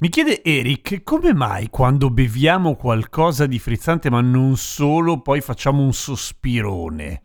Mi chiede Eric, come mai quando beviamo qualcosa di frizzante ma non solo, poi facciamo un sospirone?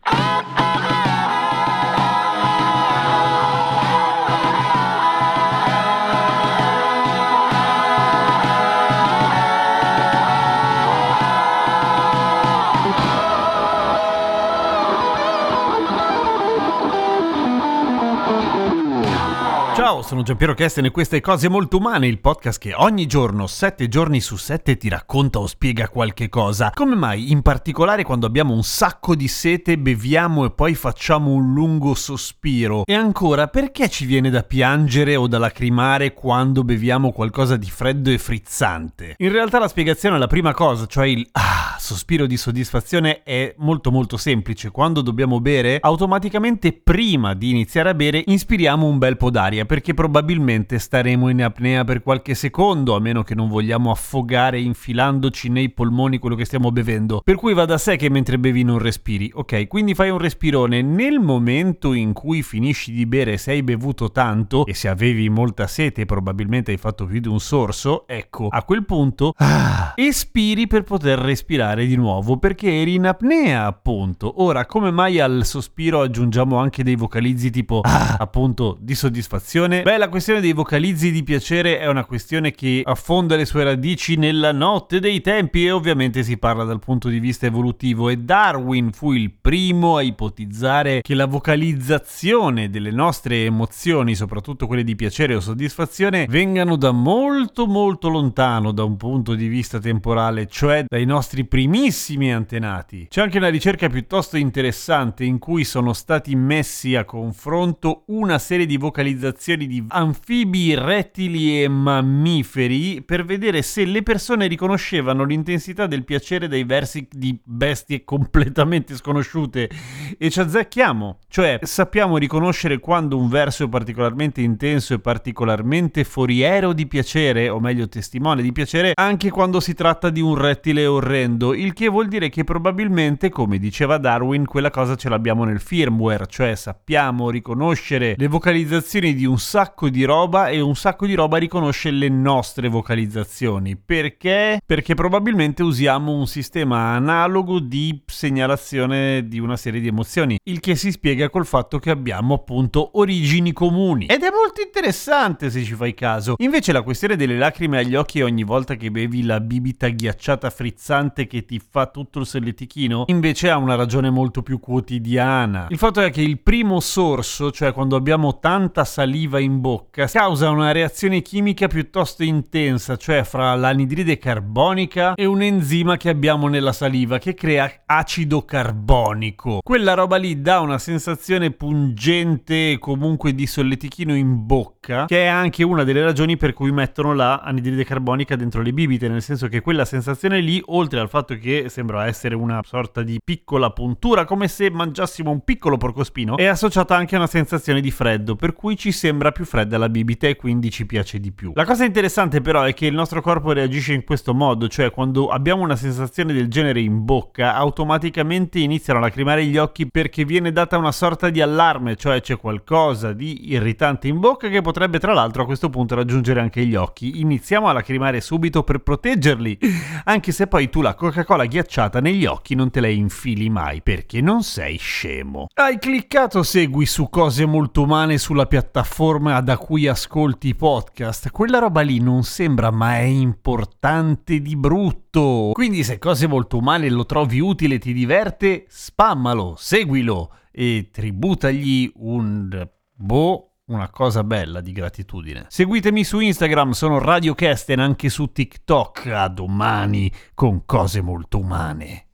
Ciao, sono Giampiero Kesten e queste Cose Molto Umane, il podcast che ogni giorno, sette giorni su sette, ti racconta o spiega qualche cosa. Come mai, in particolare quando abbiamo un sacco di sete, beviamo e poi facciamo un lungo sospiro? E ancora, perché ci viene da piangere o da lacrimare quando beviamo qualcosa di freddo e frizzante? In realtà la spiegazione è la prima cosa, cioè il ah, sospiro di soddisfazione è molto molto semplice. Quando dobbiamo bere, automaticamente prima di iniziare a bere, inspiriamo un bel po' d'aria perché probabilmente staremo in apnea per qualche secondo, a meno che non vogliamo affogare infilandoci nei polmoni quello che stiamo bevendo. Per cui va da sé che mentre bevi non respiri. Ok, quindi fai un respirone. Nel momento in cui finisci di bere se hai bevuto tanto e se avevi molta sete probabilmente hai fatto più di un sorso, ecco, a quel punto ah, espiri per poter respirare di nuovo perché eri in apnea appunto. Ora, come mai al sospiro aggiungiamo anche dei vocalizzi tipo ah, appunto di soddisfazione? Beh, la questione dei vocalizzi di piacere è una questione che affonda le sue radici nella notte dei tempi e ovviamente si parla dal punto di vista evolutivo e Darwin fu il primo a ipotizzare che la vocalizzazione delle nostre emozioni, soprattutto quelle di piacere o soddisfazione, vengano da molto molto lontano da un punto di vista temporale, cioè dai nostri primissimi antenati. C'è anche una ricerca piuttosto interessante in cui sono stati messi a confronto una serie di vocalizzazioni di anfibi, rettili e mammiferi per vedere se le persone riconoscevano l'intensità del piacere dai versi di bestie completamente sconosciute. E ci azzecchiamo, cioè sappiamo riconoscere quando un verso è particolarmente intenso e particolarmente foriero di piacere, o meglio testimone di piacere, anche quando si tratta di un rettile orrendo, il che vuol dire che probabilmente, come diceva Darwin, quella cosa ce l'abbiamo nel firmware, cioè sappiamo riconoscere le vocalizzazioni di un sacco di roba e un sacco di roba riconosce le nostre vocalizzazioni. Perché? Perché probabilmente usiamo un sistema analogo di segnalazione di una serie di emozioni, il che si spiega col fatto che abbiamo appunto origini comuni. Ed è molto interessante se ci fai caso. Invece la questione delle lacrime agli occhi ogni volta che bevi la bibita ghiacciata frizzante che ti fa tutto il solletichino, invece ha una ragione molto più quotidiana. Il fatto è che il primo sorso, cioè quando abbiamo tanta saliva in bocca causa una reazione chimica piuttosto intensa, cioè fra l'anidride carbonica e un enzima che abbiamo nella saliva che crea acido carbonico. Quella roba lì dà una sensazione pungente comunque di solletichino in bocca, che è anche una delle ragioni per cui mettono la anidride carbonica dentro le bibite, nel senso che quella sensazione lì, oltre al fatto che sembra essere una sorta di piccola puntura, come se mangiassimo un piccolo porcospino, è associata anche a una sensazione di freddo, per cui ci sembra più fredda la bibita e quindi ci piace di più. La cosa interessante però è che il nostro corpo reagisce in questo modo, cioè quando abbiamo una sensazione del genere in bocca, automaticamente iniziano a lacrimare gli occhi perché viene data una sorta di allarme, cioè c'è qualcosa di irritante in bocca che potrebbe tra l'altro a questo punto raggiungere anche gli occhi. Iniziamo a lacrimare subito per proteggerli, anche se poi tu la Coca-Cola ghiacciata negli occhi non te la infili mai perché non sei scemo. Hai cliccato segui su cose molto umane sulla piattaforma da cui ascolti i podcast, quella roba lì non sembra ma è importante di brutto. Quindi se cose molto umane lo trovi utile e ti diverte, spammalo, seguilo e tributagli un boh una cosa bella di gratitudine. Seguitemi su Instagram, sono Radio Kesten, anche su TikTok. A domani con cose molto umane.